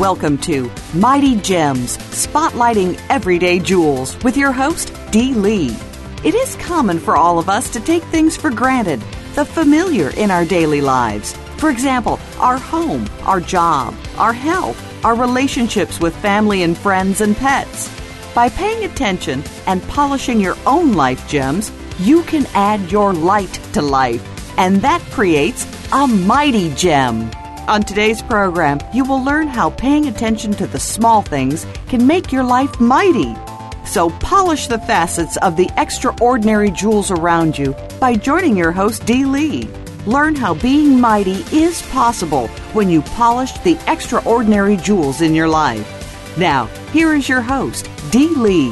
Welcome to Mighty Gems, spotlighting everyday jewels with your host, Dee Lee. It is common for all of us to take things for granted, the familiar in our daily lives. For example, our home, our job, our health, our relationships with family and friends and pets. By paying attention and polishing your own life gems, you can add your light to life, and that creates a mighty gem. On today's program, you will learn how paying attention to the small things can make your life mighty. So polish the facets of the extraordinary jewels around you by joining your host, Dee Lee. Learn how being mighty is possible when you polish the extraordinary jewels in your life. Now, here is your host, Dee Lee.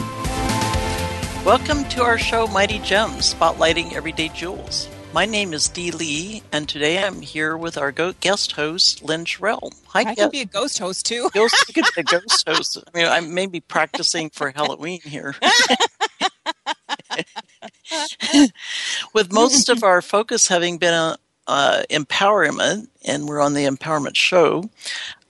Welcome to our show, Mighty Gems, spotlighting everyday jewels. My name is Dee Lee, and today I'm here with our guest host, Lynn Sherrill. Hi, I can be a ghost host too. Ghost, you could be a ghost host. I mean, I may be practicing for Halloween here. with most of our focus having been on uh, empowerment, and we're on the empowerment show,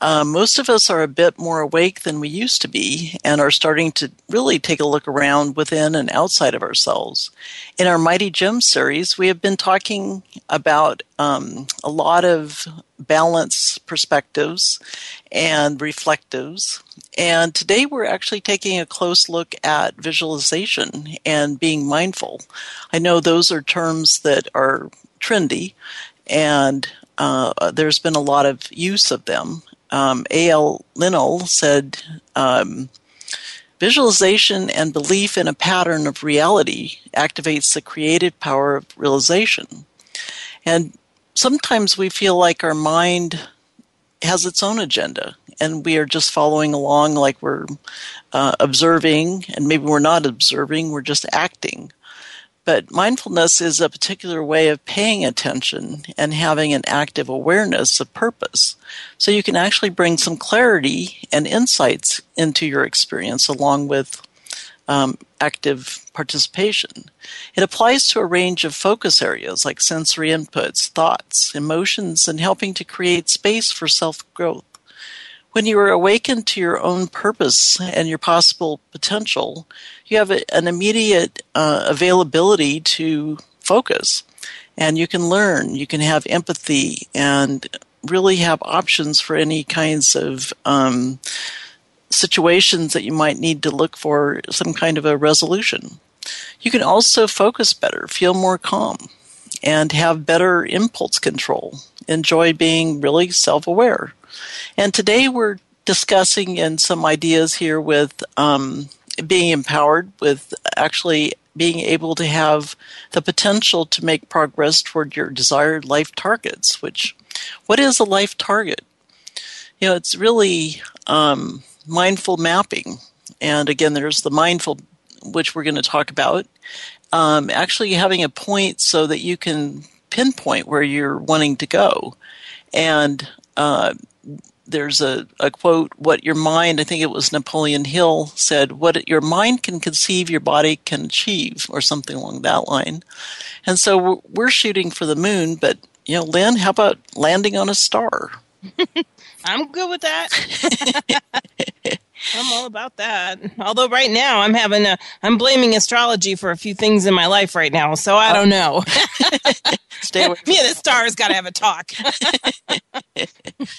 uh, most of us are a bit more awake than we used to be and are starting to really take a look around within and outside of ourselves. In our Mighty Gem series, we have been talking about um, a lot of balance perspectives and reflectives. And today we're actually taking a close look at visualization and being mindful. I know those are terms that are trendy and uh, there's been a lot of use of them um, A.L. Linall said, um, Visualization and belief in a pattern of reality activates the creative power of realization. And sometimes we feel like our mind has its own agenda and we are just following along like we're uh, observing, and maybe we're not observing, we're just acting. But mindfulness is a particular way of paying attention and having an active awareness of purpose. So you can actually bring some clarity and insights into your experience along with um, active participation. It applies to a range of focus areas like sensory inputs, thoughts, emotions, and helping to create space for self growth. When you are awakened to your own purpose and your possible potential, you have a, an immediate uh, availability to focus. And you can learn, you can have empathy, and really have options for any kinds of um, situations that you might need to look for some kind of a resolution. You can also focus better, feel more calm, and have better impulse control. Enjoy being really self aware. And today we're discussing and some ideas here with um, being empowered, with actually being able to have the potential to make progress toward your desired life targets. Which, what is a life target? You know, it's really um, mindful mapping. And again, there's the mindful, which we're going to talk about. Um, actually, having a point so that you can pinpoint where you're wanting to go. And uh, there's a, a quote, what your mind, I think it was Napoleon Hill said, what your mind can conceive, your body can achieve, or something along that line. And so we're, we're shooting for the moon, but, you know, Lynn, how about landing on a star? I'm good with that. I'm all about that. Although right now I'm having a, I'm blaming astrology for a few things in my life right now, so I don't know. Stay away. Me and the stars got to have a talk.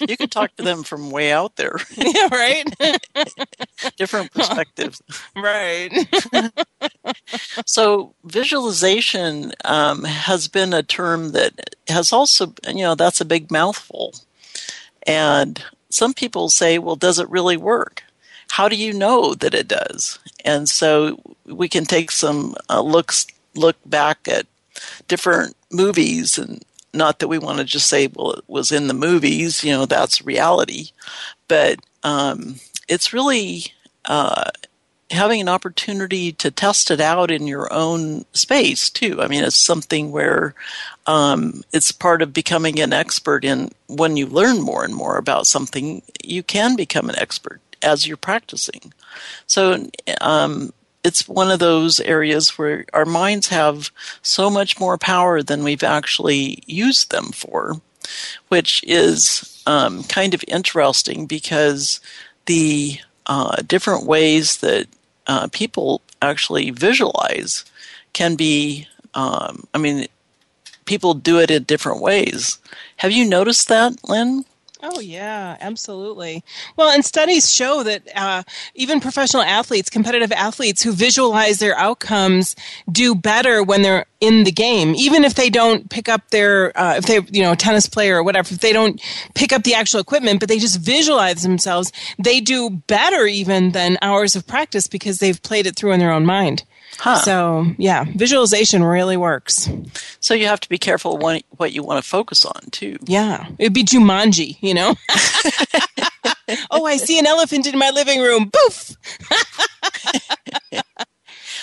you can talk to them from way out there. yeah, right. Different perspectives. Right. so visualization um, has been a term that has also, you know, that's a big mouthful, and some people say, well, does it really work? How do you know that it does? And so we can take some uh, looks look back at different movies and not that we want to just say well it was in the movies you know that's reality but um, it's really uh, having an opportunity to test it out in your own space too i mean it's something where um, it's part of becoming an expert in when you learn more and more about something you can become an expert as you're practicing. So um, it's one of those areas where our minds have so much more power than we've actually used them for, which is um, kind of interesting because the uh, different ways that uh, people actually visualize can be, um, I mean, people do it in different ways. Have you noticed that, Lynn? Oh, yeah, absolutely. Well, and studies show that uh, even professional athletes, competitive athletes who visualize their outcomes do better when they're in the game, even if they don't pick up their, uh, if they, you know, tennis player or whatever, if they don't pick up the actual equipment, but they just visualize themselves, they do better even than hours of practice because they've played it through in their own mind. Huh. So, yeah, visualization really works. So you have to be careful what, what you want to focus on, too. Yeah. It'd be Jumanji, you know? oh, I see an elephant in my living room. Boof!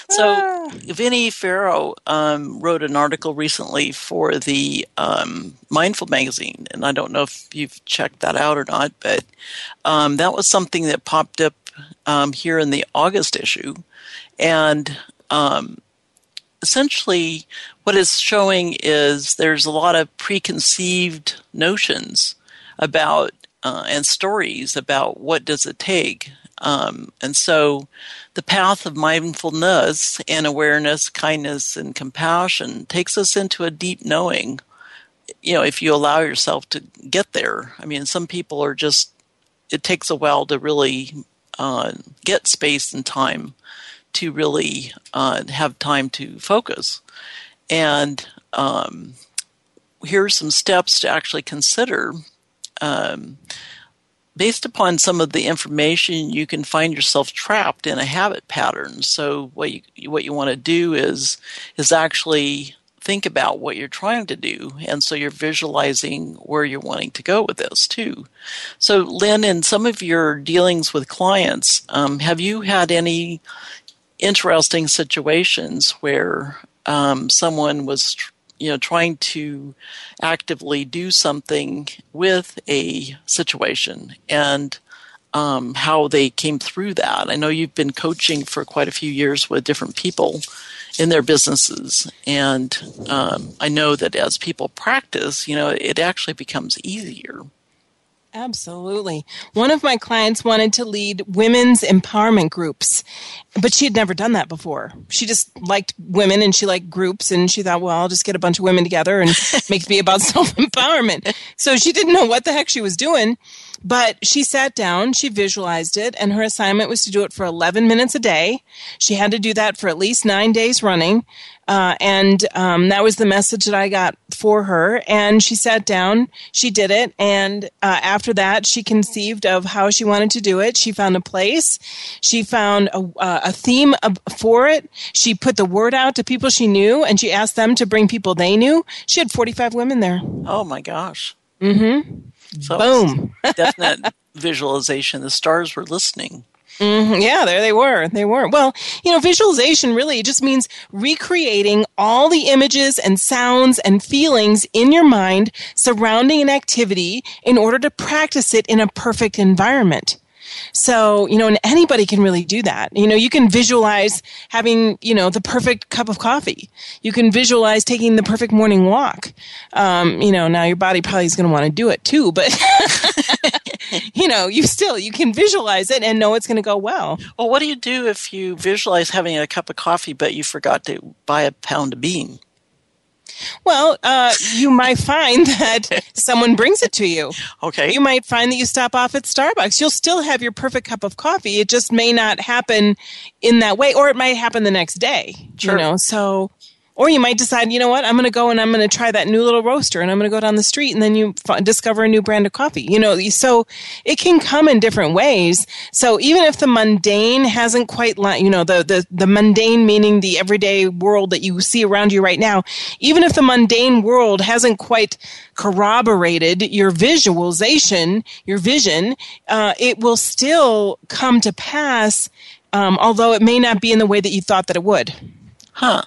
so, Vinnie Ferraro um, wrote an article recently for the um, Mindful magazine, and I don't know if you've checked that out or not, but um, that was something that popped up um, here in the August issue. And um, essentially what it's showing is there's a lot of preconceived notions about uh, and stories about what does it take. Um, and so the path of mindfulness and awareness kindness and compassion takes us into a deep knowing you know if you allow yourself to get there. I mean some people are just it takes a while to really uh, get space and time to really uh, have time to focus. And um, here are some steps to actually consider. Um, based upon some of the information, you can find yourself trapped in a habit pattern. So what you what you want to do is is actually think about what you're trying to do, and so you're visualizing where you're wanting to go with this too. So, Lynn, in some of your dealings with clients, um, have you had any interesting situations where um, someone was you know trying to actively do something with a situation and um, how they came through that. I know you've been coaching for quite a few years with different people in their businesses, and um, I know that as people practice, you know, it actually becomes easier. Absolutely. One of my clients wanted to lead women's empowerment groups, but she had never done that before. She just liked women and she liked groups and she thought, well, I'll just get a bunch of women together and make it be about self empowerment. So she didn't know what the heck she was doing, but she sat down, she visualized it, and her assignment was to do it for 11 minutes a day. She had to do that for at least nine days running. Uh, and um, that was the message that I got for her. And she sat down, she did it, and uh, after that, she conceived of how she wanted to do it. She found a place, she found a, uh, a theme for it. She put the word out to people she knew, and she asked them to bring people they knew. She had 45 women there. Oh my gosh. Mm hmm. So Boom. definite visualization. The stars were listening. Mm-hmm. Yeah, there they were. They were. Well, you know, visualization really just means recreating all the images and sounds and feelings in your mind surrounding an activity in order to practice it in a perfect environment. So, you know, and anybody can really do that. You know, you can visualize having, you know, the perfect cup of coffee. You can visualize taking the perfect morning walk. Um, you know, now your body probably is going to want to do it too, but you know, you still you can visualize it and know it's going to go well. Well, what do you do if you visualize having a cup of coffee but you forgot to buy a pound of bean? Well, uh, you might find that someone brings it to you. Okay. You might find that you stop off at Starbucks. You'll still have your perfect cup of coffee. It just may not happen in that way, or it might happen the next day. Sure. You know, so or you might decide, you know what, I'm going to go and I'm going to try that new little roaster and I'm going to go down the street and then you f- discover a new brand of coffee. You know, so it can come in different ways. So even if the mundane hasn't quite, li- you know, the, the, the mundane meaning the everyday world that you see around you right now, even if the mundane world hasn't quite corroborated your visualization, your vision, uh, it will still come to pass, um, although it may not be in the way that you thought that it would. Huh.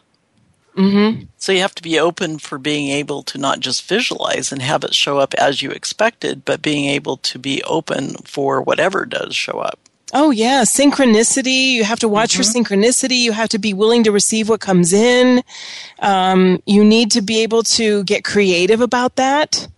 Mm-hmm. So you have to be open for being able to not just visualize and have it show up as you expected, but being able to be open for whatever does show up. Oh yeah, synchronicity. You have to watch mm-hmm. for synchronicity. You have to be willing to receive what comes in. Um, you need to be able to get creative about that.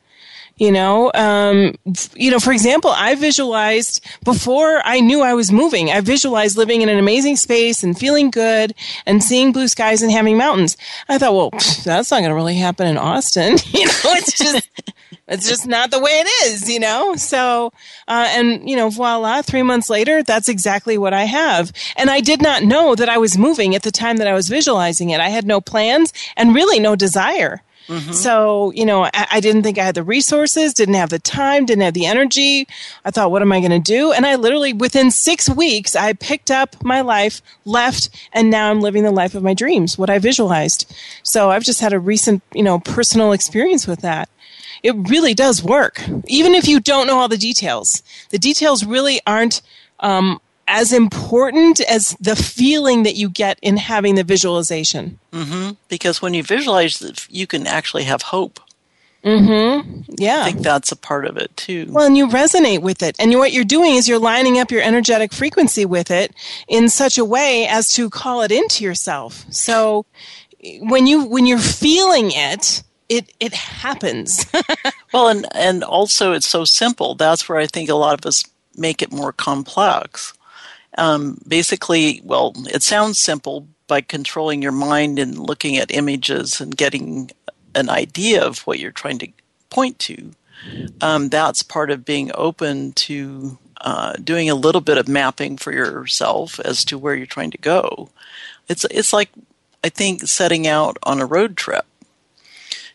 You know, um, you know, for example, I visualized before I knew I was moving. I visualized living in an amazing space and feeling good and seeing blue skies and having mountains. I thought, well, that's not going to really happen in Austin. you know, it's just it's just not the way it is. You know, so uh, and you know, voila, three months later, that's exactly what I have. And I did not know that I was moving at the time that I was visualizing it. I had no plans and really no desire. Mm-hmm. So, you know, I, I, didn't think I had the resources, didn't have the time, didn't have the energy. I thought, what am I going to do? And I literally, within six weeks, I picked up my life, left, and now I'm living the life of my dreams, what I visualized. So I've just had a recent, you know, personal experience with that. It really does work, even if you don't know all the details. The details really aren't um, as important as the feeling that you get in having the visualization. Mm-hmm. Because when you visualize, you can actually have hope. Mm-hmm. Yeah. I think that's a part of it too. Well, and you resonate with it. And what you're doing is you're lining up your energetic frequency with it in such a way as to call it into yourself. So when you when you're feeling it, it it happens. well, and and also it's so simple. That's where I think a lot of us make it more complex um, basically, well, it sounds simple by controlling your mind and looking at images and getting an idea of what you're trying to point to. Um, that's part of being open to uh, doing a little bit of mapping for yourself as to where you're trying to go. It's it's like I think setting out on a road trip.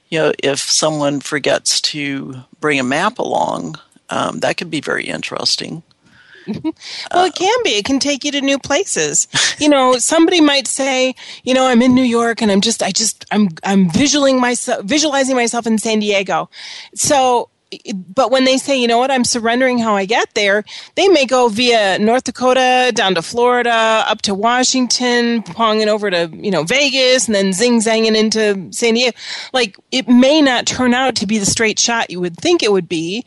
You know, if someone forgets to bring a map along, um, that could be very interesting. well, it uh, can be. It can take you to new places. You know, somebody might say, you know, I'm in New York and I'm just, I just, I'm, I'm visualizing myself, visualizing myself in San Diego. So, but when they say, you know what, I'm surrendering how I get there, they may go via North Dakota down to Florida, up to Washington, ponging over to, you know, Vegas, and then zing zanging into San Diego. Like, it may not turn out to be the straight shot you would think it would be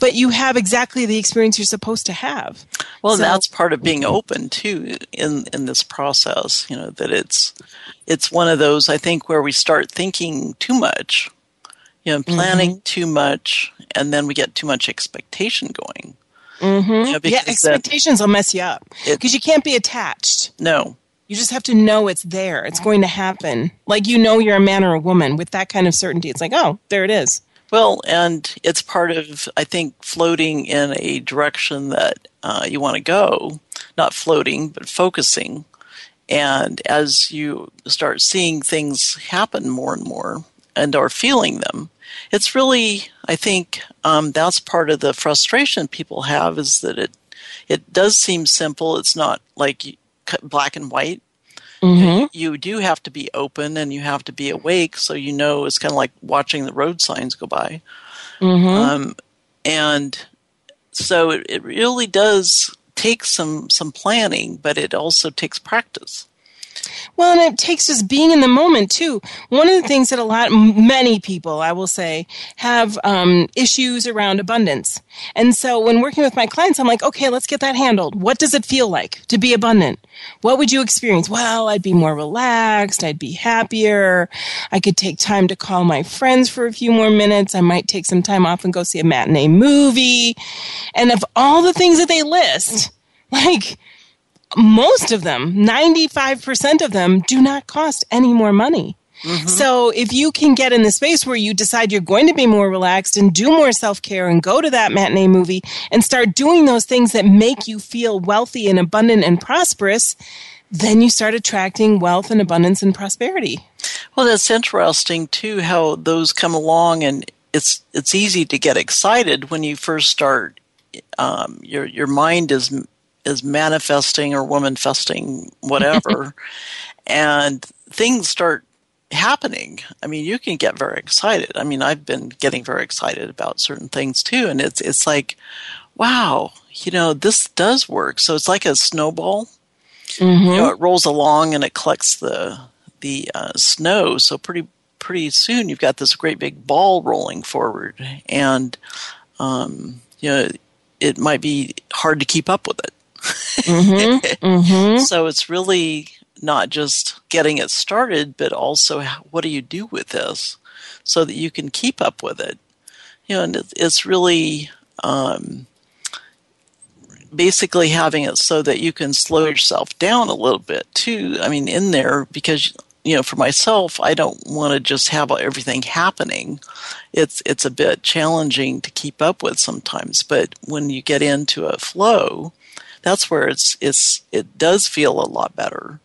but you have exactly the experience you're supposed to have. Well, so, that's part of being open too in in this process. You know that it's it's one of those I think where we start thinking too much, you know, planning mm-hmm. too much, and then we get too much expectation going. Mm-hmm. You know, yeah, expectations will mess you up because you can't be attached. No, you just have to know it's there. It's going to happen. Like you know you're a man or a woman with that kind of certainty. It's like, oh, there it is. Well, and it's part of, I think, floating in a direction that uh, you want to go. Not floating, but focusing. And as you start seeing things happen more and more and are feeling them, it's really, I think, um, that's part of the frustration people have is that it it does seem simple. It's not like black and white. Mm-hmm. You do have to be open and you have to be awake, so you know it's kind of like watching the road signs go by. Mm-hmm. Um, and so it, it really does take some some planning, but it also takes practice. Well, and it takes just being in the moment too. One of the things that a lot, many people, I will say, have um, issues around abundance. And so when working with my clients, I'm like, okay, let's get that handled. What does it feel like to be abundant? What would you experience? Well, I'd be more relaxed. I'd be happier. I could take time to call my friends for a few more minutes. I might take some time off and go see a matinee movie. And of all the things that they list, like most of them, 95% of them, do not cost any more money. Mm-hmm. So if you can get in the space where you decide you're going to be more relaxed and do more self care and go to that matinee movie and start doing those things that make you feel wealthy and abundant and prosperous, then you start attracting wealth and abundance and prosperity. Well, that's interesting too how those come along and it's it's easy to get excited when you first start um, your your mind is is manifesting or womanfesting, whatever, and things start happening. I mean, you can get very excited. I mean, I've been getting very excited about certain things too, and it's it's like, wow, you know, this does work. So it's like a snowball. Mm-hmm. You know, it rolls along and it collects the the uh, snow. So pretty pretty soon you've got this great big ball rolling forward, and um, you know, it might be hard to keep up with it. Mm-hmm. Mm-hmm. so it's really not just getting it started, but also what do you do with this so that you can keep up with it. you know, and it's really um, basically having it so that you can slow yourself down a little bit too. I mean, in there because you know, for myself, I don't want to just have everything happening. It's it's a bit challenging to keep up with sometimes. But when you get into a flow, that's where it's it's it does feel a lot better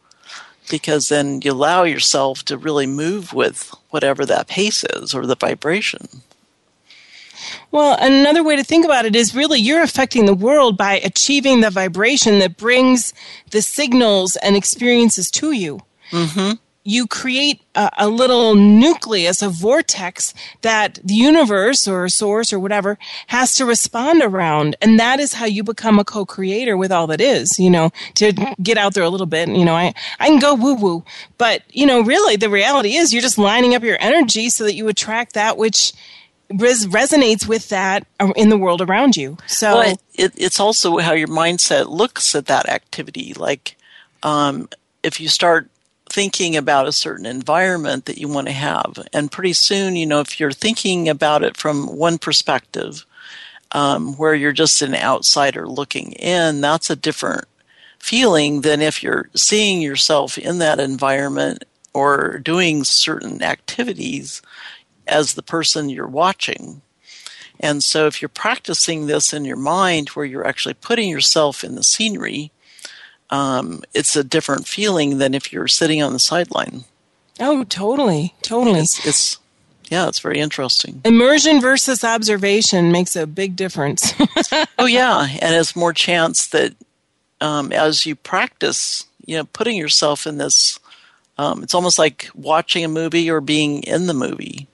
because then you allow yourself to really move with whatever that pace is or the vibration. Well, another way to think about it is really you're affecting the world by achieving the vibration that brings the signals and experiences to you. Mm-hmm you create a, a, little nucleus, a vortex that the universe or source or whatever has to respond around. And that is how you become a co-creator with all that is, you know, to get out there a little bit. You know, I, I can go woo woo, but you know, really the reality is you're just lining up your energy so that you attract that which res- resonates with that in the world around you. So well, it, it's also how your mindset looks at that activity. Like, um, if you start thinking about a certain environment that you want to have. And pretty soon, you know, if you're thinking about it from one perspective, um, where you're just an outsider looking in, that's a different feeling than if you're seeing yourself in that environment or doing certain activities as the person you're watching. And so, if you're practicing this in your mind where you're actually putting yourself in the scenery, um, it's a different feeling than if you're sitting on the sideline. Oh, totally, totally. It's, it's yeah, it's very interesting. Immersion versus observation makes a big difference. oh yeah, and it's more chance that um, as you practice, you know, putting yourself in this. Um, it's almost like watching a movie or being in the movie.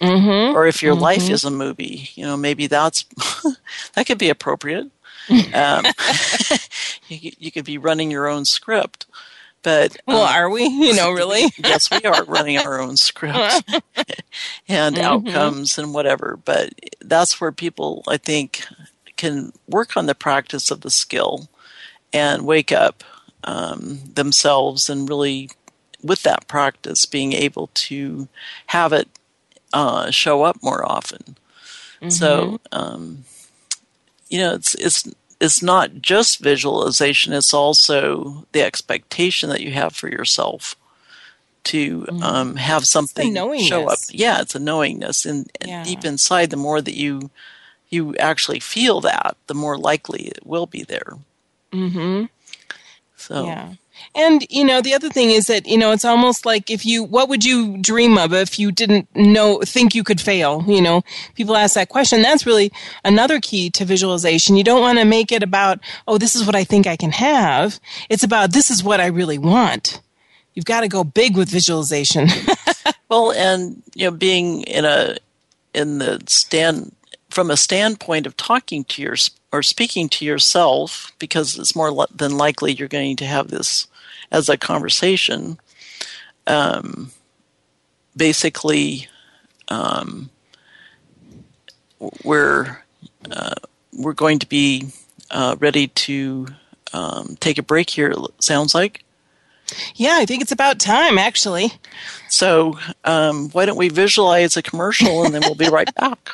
Mm-hmm. Or if your mm-hmm. life is a movie, you know, maybe that's that could be appropriate um, you, you, could be running your own script. But well, um, are we? You know, really? yes, we are running our own scripts and mm-hmm. outcomes and whatever. But that's where people, I think, can work on the practice of the skill and wake up um, themselves and really, with that practice, being able to have it uh, show up more often. Mm-hmm. So, um, you know, it's it's it's not just visualization; it's also the expectation that you have for yourself to mm-hmm. um, have something show up. Yeah, it's a knowingness, and, and yeah. deep inside, the more that you you actually feel that, the more likely it will be there. Mm-hmm. So yeah. And, you know, the other thing is that, you know, it's almost like if you, what would you dream of if you didn't know, think you could fail? You know, people ask that question. That's really another key to visualization. You don't want to make it about, oh, this is what I think I can have. It's about, this is what I really want. You've got to go big with visualization. well, and, you know, being in a, in the stand, from a standpoint of talking to your or speaking to yourself, because it's more than likely you're going to have this as a conversation. Um, basically, um, we're uh, we're going to be uh, ready to um, take a break here. It sounds like. Yeah, I think it's about time, actually. So, um, why don't we visualize a commercial and then we'll be right back.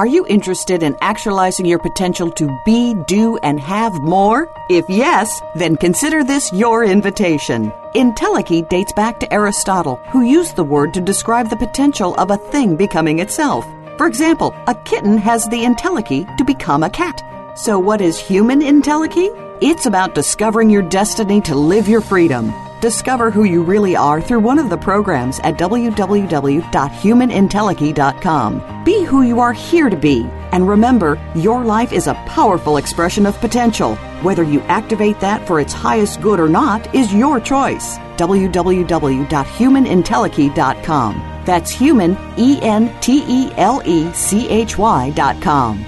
Are you interested in actualizing your potential to be, do, and have more? If yes, then consider this your invitation. Entelechy dates back to Aristotle, who used the word to describe the potential of a thing becoming itself. For example, a kitten has the entelechy to become a cat. So, what is human entelechy? It's about discovering your destiny to live your freedom. Discover who you really are through one of the programs at www.humanentelechy.com. Be who you are here to be. And remember, your life is a powerful expression of potential. Whether you activate that for its highest good or not is your choice. www.humanentelechy.com. That's human, E N T E L E C H Y.com.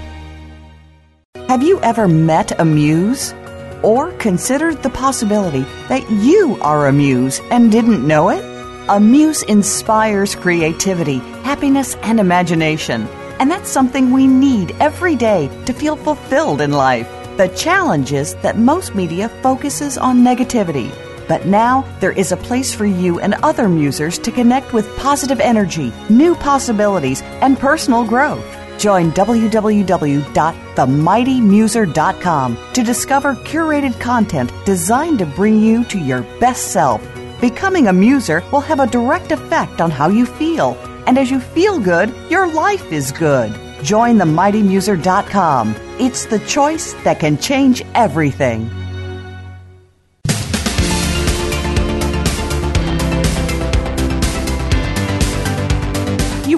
Have you ever met a muse? Or considered the possibility that you are a muse and didn't know it? A muse inspires creativity, happiness, and imagination. And that's something we need every day to feel fulfilled in life. The challenge is that most media focuses on negativity. But now there is a place for you and other musers to connect with positive energy, new possibilities, and personal growth. Join www.themightymuser.com to discover curated content designed to bring you to your best self. Becoming a muser will have a direct effect on how you feel, and as you feel good, your life is good. Join themightymuser.com. It's the choice that can change everything.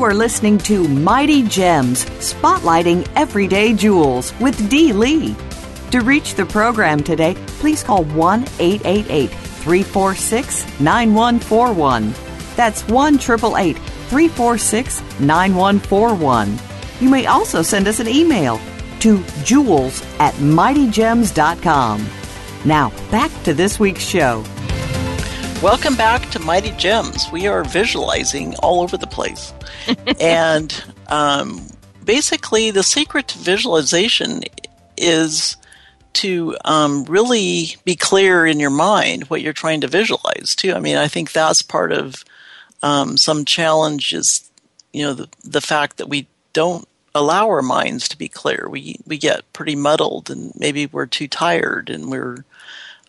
Are listening to Mighty Gems, spotlighting everyday jewels with Dee Lee. To reach the program today, please call 1 888 346 9141. That's 1 888 346 9141. You may also send us an email to jewels at mightygems.com. Now, back to this week's show. Welcome back to Mighty Gems. We are visualizing all over the place. and um, basically, the secret to visualization is to um, really be clear in your mind what you're trying to visualize, too. I mean, I think that's part of um, some challenges, you know, the, the fact that we don't allow our minds to be clear. We we get pretty muddled, and maybe we're too tired, and we're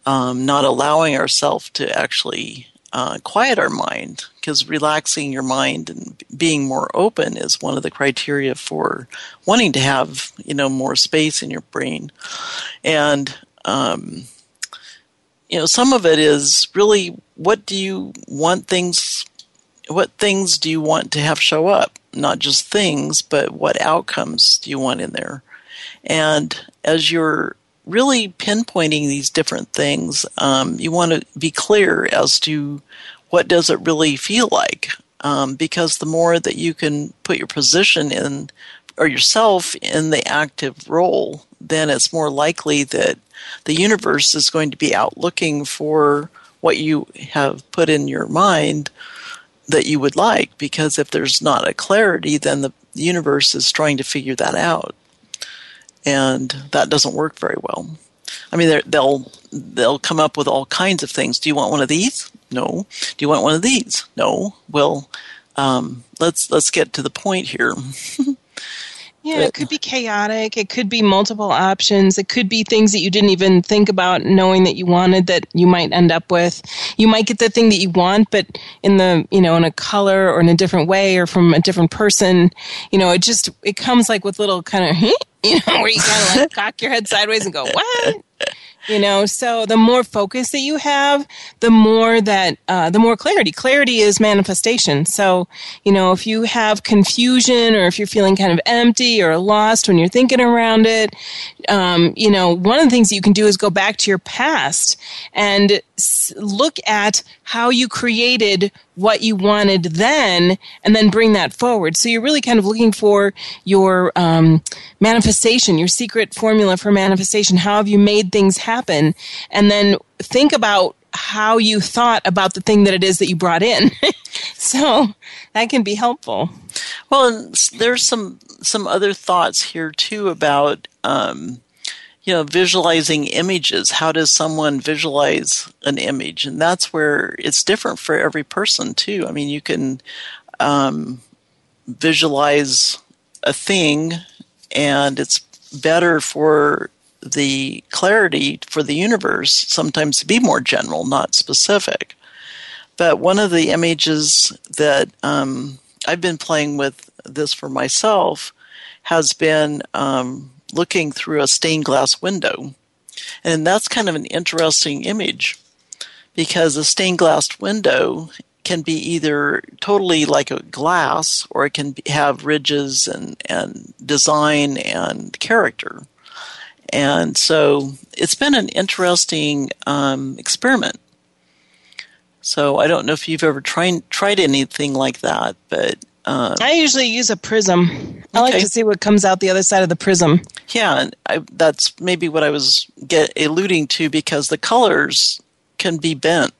um, not allowing ourselves to actually uh, quiet our mind. Because relaxing your mind and being more open is one of the criteria for wanting to have you know more space in your brain, and um, you know some of it is really what do you want things what things do you want to have show up? Not just things, but what outcomes do you want in there? And as you're really pinpointing these different things, um, you want to be clear as to what does it really feel like. Um, because the more that you can put your position in or yourself in the active role, then it's more likely that the universe is going to be out looking for what you have put in your mind that you would like because if there's not a clarity then the universe is trying to figure that out and that doesn't work very well i mean they'll they'll come up with all kinds of things do you want one of these no do you want one of these no well um, let's let's get to the point here Yeah, it could be chaotic. It could be multiple options. It could be things that you didn't even think about knowing that you wanted that you might end up with. You might get the thing that you want, but in the, you know, in a color or in a different way or from a different person. You know, it just, it comes like with little kind of, you know, where you kind of like cock your head sideways and go, what? you know so the more focus that you have the more that uh, the more clarity clarity is manifestation so you know if you have confusion or if you're feeling kind of empty or lost when you're thinking around it um, you know one of the things that you can do is go back to your past and look at how you created what you wanted then and then bring that forward. So you're really kind of looking for your um, manifestation, your secret formula for manifestation. How have you made things happen? And then think about how you thought about the thing that it is that you brought in. so that can be helpful. Well, there's some some other thoughts here too about um, you know, visualizing images. How does someone visualize an image? And that's where it's different for every person too. I mean, you can um, visualize a thing, and it's better for the clarity for the universe sometimes to be more general, not specific. But one of the images that um, I've been playing with this for myself has been um, looking through a stained glass window. And that's kind of an interesting image because a stained glass window can be either totally like a glass or it can have ridges and, and design and character. And so it's been an interesting um, experiment. So I don't know if you've ever tried tried anything like that, but uh, I usually use a prism. I okay. like to see what comes out the other side of the prism. Yeah, and I, that's maybe what I was get alluding to because the colors can be bent,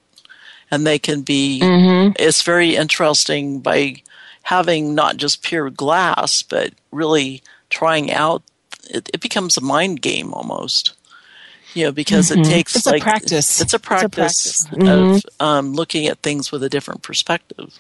and they can be. Mm-hmm. It's very interesting by having not just pure glass, but really trying out. It, it becomes a mind game almost. you know, because it takes It's like a practice. It's a practice. practice, Mhm. of um, looking at things with a different perspective.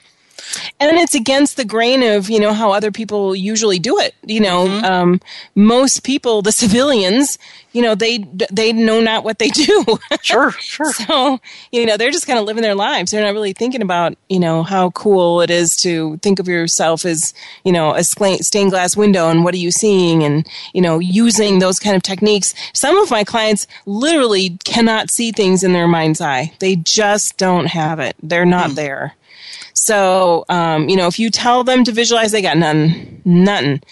And it's against the grain of you know how other people usually do it you know um, most people the civilians you know they they know not what they do. Sure, sure. so you know they're just kind of living their lives. They're not really thinking about you know how cool it is to think of yourself as you know a stained glass window and what are you seeing and you know using those kind of techniques. Some of my clients literally cannot see things in their mind's eye. They just don't have it. They're not there so, um, you know, if you tell them to visualize, they got none, nothing.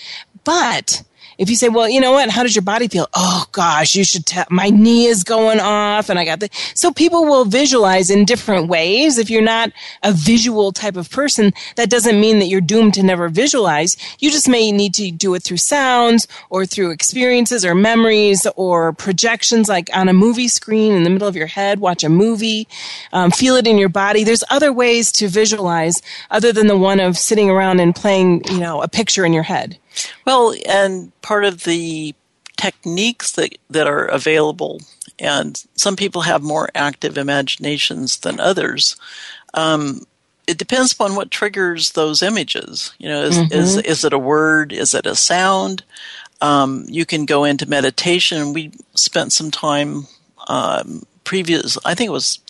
But if you say, well, you know what? How does your body feel? Oh gosh, you should tell. My knee is going off, and I got the. So people will visualize in different ways. If you're not a visual type of person, that doesn't mean that you're doomed to never visualize. You just may need to do it through sounds or through experiences or memories or projections, like on a movie screen in the middle of your head. Watch a movie, um, feel it in your body. There's other ways to visualize other than the one of sitting around and playing, you know, a picture in your head. Well, and part of the techniques that, that are available, and some people have more active imaginations than others. Um, it depends upon what triggers those images. You know, is is, is it a word? Is it a sound? Um, you can go into meditation. We spent some time um, previous. I think it was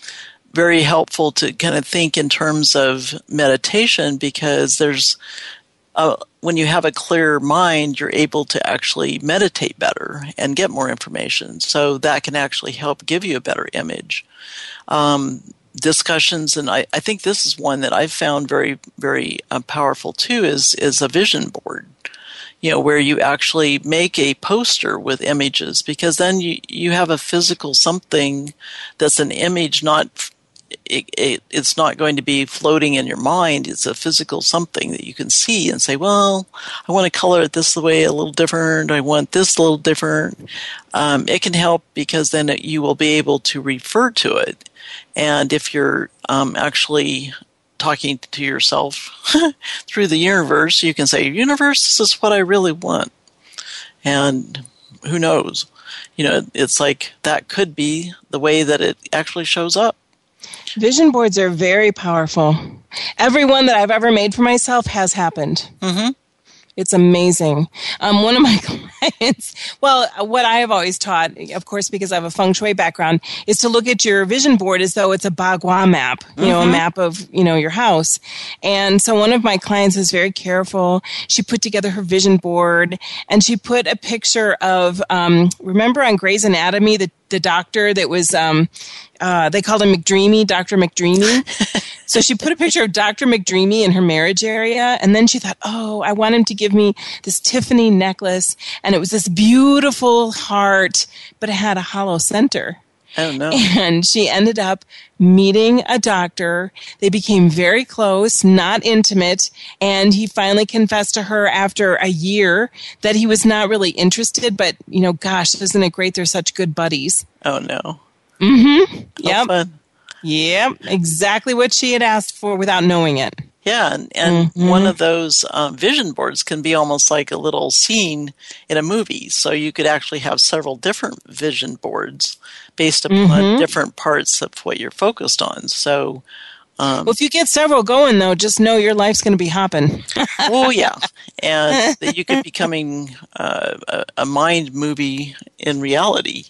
very helpful to kind of think in terms of meditation because there's uh, when you have a clear mind, you're able to actually meditate better and get more information. So that can actually help give you a better image. Um, discussions, and I, I think this is one that I've found very, very uh, powerful too, is, is a vision board. You know, where you actually make a poster with images because then you, you have a physical something that's an image, not it, it, it's not going to be floating in your mind. It's a physical something that you can see and say, well, I want to color it this way a little different. I want this a little different. Um, it can help because then it, you will be able to refer to it. And if you're um, actually talking to yourself through the universe, you can say, universe, this is what I really want. And who knows? You know, it's like that could be the way that it actually shows up. Vision boards are very powerful. Every one that I've ever made for myself has happened. Mm-hmm. It's amazing. Um, one of my clients, well, what I have always taught, of course, because I have a feng shui background, is to look at your vision board as though it's a bagua map, you know, a map of, you know, your house. And so one of my clients is very careful. She put together her vision board and she put a picture of, um, remember on Grey's Anatomy, the, the doctor that was, um, uh, they called him McDreamy, Dr. McDreamy. so she put a picture of Dr. McDreamy in her marriage area. And then she thought, oh, I want him to give me this Tiffany necklace. And it was this beautiful heart, but it had a hollow center. Oh, no. And she ended up meeting a doctor. They became very close, not intimate. And he finally confessed to her after a year that he was not really interested. But, you know, gosh, isn't it great? They're such good buddies. Oh, no. Mm-hmm. Yep. fun. Yep. Exactly what she had asked for without knowing it. Yeah, and, and one of those um, vision boards can be almost like a little scene in a movie. So you could actually have several different vision boards based upon different parts of what you're focused on. So, Well, if you get several going, though, just know your life's going to be hopping. oh yeah, and that you could be becoming uh, a, a mind movie in reality,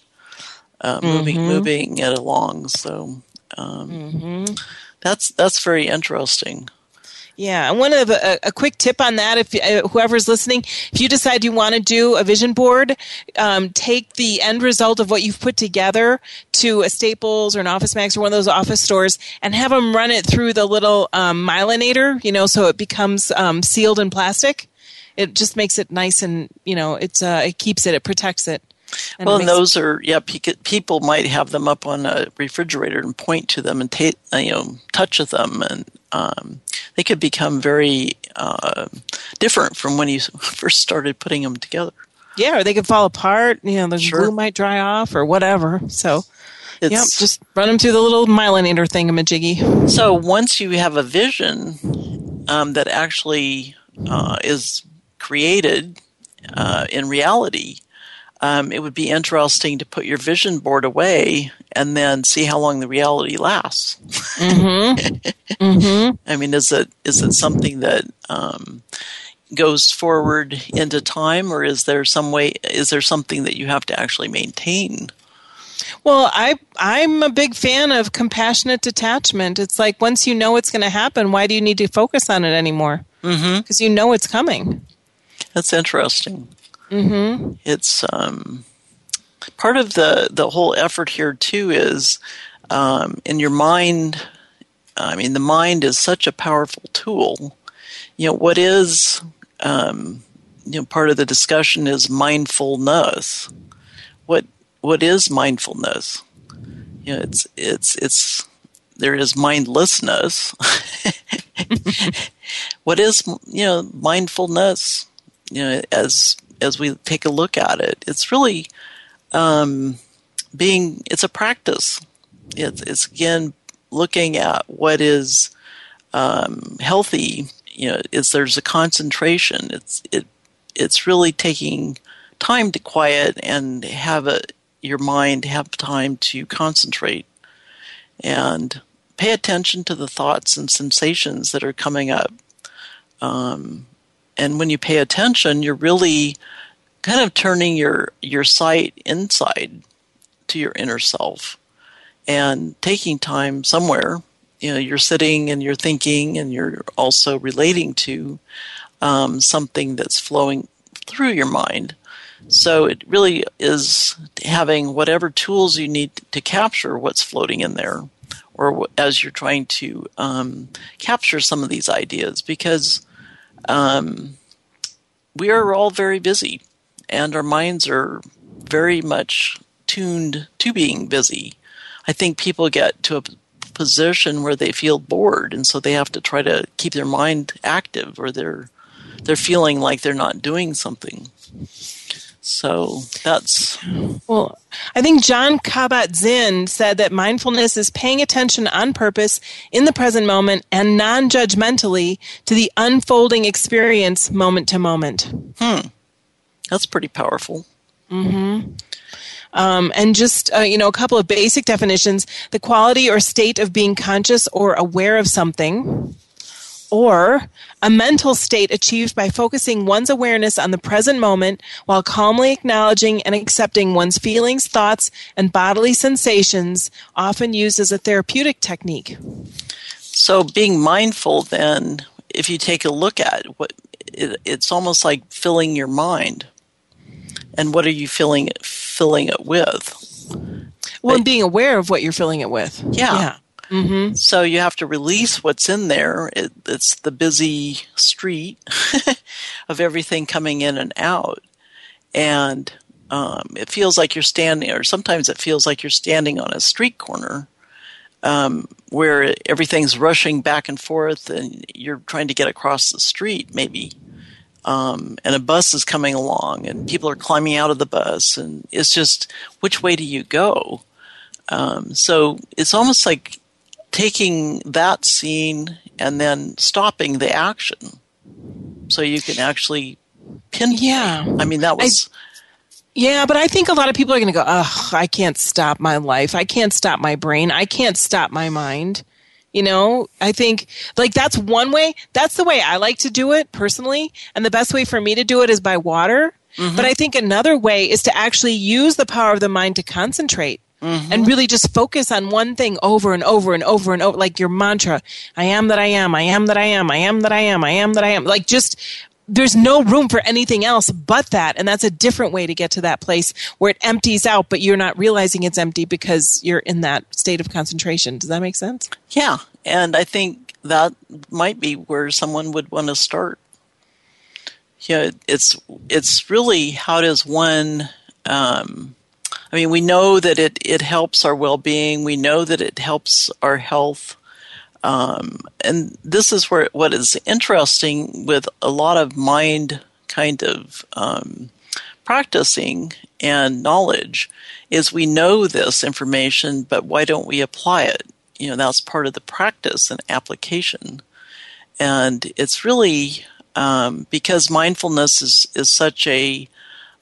uh, moving moving it along. So um, that's that's very interesting. Yeah, and one of a, a quick tip on that, if uh, whoever's listening, if you decide you want to do a vision board, um, take the end result of what you've put together to a Staples or an Office Max or one of those office stores, and have them run it through the little um, mylinator, you know, so it becomes um, sealed in plastic. It just makes it nice, and you know, it's uh, it keeps it, it protects it. And Well, and those are yeah. pe- People might have them up on a refrigerator and point to them and ta- uh, you know touch with them, and um, they could become very uh, different from when you first started putting them together. yeah, or they could fall apart. You know, the Sure. glue might dry off or whatever. So. It's, Yep, just run them through the little mylinator thingamajiggy. So once you have a vision um, that actually uh, is created uh, in reality, um, it would be interesting to put your vision board away and then see how long the reality lasts. Mm-hmm. mm-hmm. I mean, is it is it something that um, goes forward into time, or is there some way? Is there something that you have to actually maintain? Well, I I'm a big fan of compassionate detachment. It's like once you know it's going to happen, why do you need to focus on it anymore? Because mm-hmm. you know it's coming. That's interesting. Mm-hmm. It's um, part of the the whole effort here too is um, in your mind. I mean, the mind is such a powerful tool. You know, what is um, you know part of the discussion is mindfulness. What what is mindfulness? You know, it's it's it's there is mindlessness. what is you know mindfulness? You know, as as we take a look at it, it's really um, being. It's a practice. It's, it's again looking at what is um, healthy. You know, is there's a concentration. It's it it's really taking time to quiet and have a your mind have time to concentrate and pay attention to the thoughts and sensations that are coming up. Um, and when you pay attention, you're really kind of turning your your sight inside to your inner self and taking time somewhere. You know, you're sitting and you're thinking, and you're also relating to um, something that's flowing through your mind. So it really is having whatever tools you need to capture what's floating in there, or as you're trying to um, capture some of these ideas, because um, we are all very busy, and our minds are very much tuned to being busy. I think people get to a position where they feel bored, and so they have to try to keep their mind active, or they're they're feeling like they're not doing something. So that's. Well, I think Jon Kabat Zinn said that mindfulness is paying attention on purpose in the present moment and non judgmentally to the unfolding experience moment to moment. Hmm. That's pretty powerful. Mm-hmm. Um, and just uh, you know a couple of basic definitions the quality or state of being conscious or aware of something or a mental state achieved by focusing one's awareness on the present moment while calmly acknowledging and accepting one's feelings, thoughts, and bodily sensations, often used as a therapeutic technique. So, being mindful, then, if you take a look at what it, it's almost like filling your mind. And what are you filling it, filling it with? Well, being aware of what you're filling it with. Yeah. yeah. Mm-hmm. So you have to release what's in there. It, it's the busy street of everything coming in and out. And um, it feels like you're standing, or sometimes it feels like you're standing on a street corner um, where everything's rushing back and forth and you're trying to get across the street, maybe. Um, and a bus is coming along and people are climbing out of the bus. And it's just, which way do you go? Um, so it's almost like taking that scene and then stopping the action so you can actually pinpoint. Yeah. I mean, that was. I, yeah, but I think a lot of people are going to go, ugh, I can't stop my life. I can't stop my brain. I can't stop my mind. You know, I think like that's one way. That's the way I like to do it personally. And the best way for me to do it is by water. Mm-hmm. But I think another way is to actually use the power of the mind to concentrate. Mm-hmm. and really just focus on one thing over and over and over and over, like your mantra I am that I am, I am that I am, I am that I am, I am that I am. Like just, there's no room for anything else but that. And that's a different way to get to that place where it empties out, but you're not realizing it's empty because you're in that state of concentration. Does that make sense? Yeah. And I think that might be where someone would want to start. Yeah, it's it's really how does one um, I mean, we know that it, it helps our well being, we know that it helps our health. Um, and this is where what is interesting with a lot of mind kind of um, practicing and knowledge is we know this information, but why don't we apply it? You know, that's part of the practice and application. And it's really um, because mindfulness is, is such a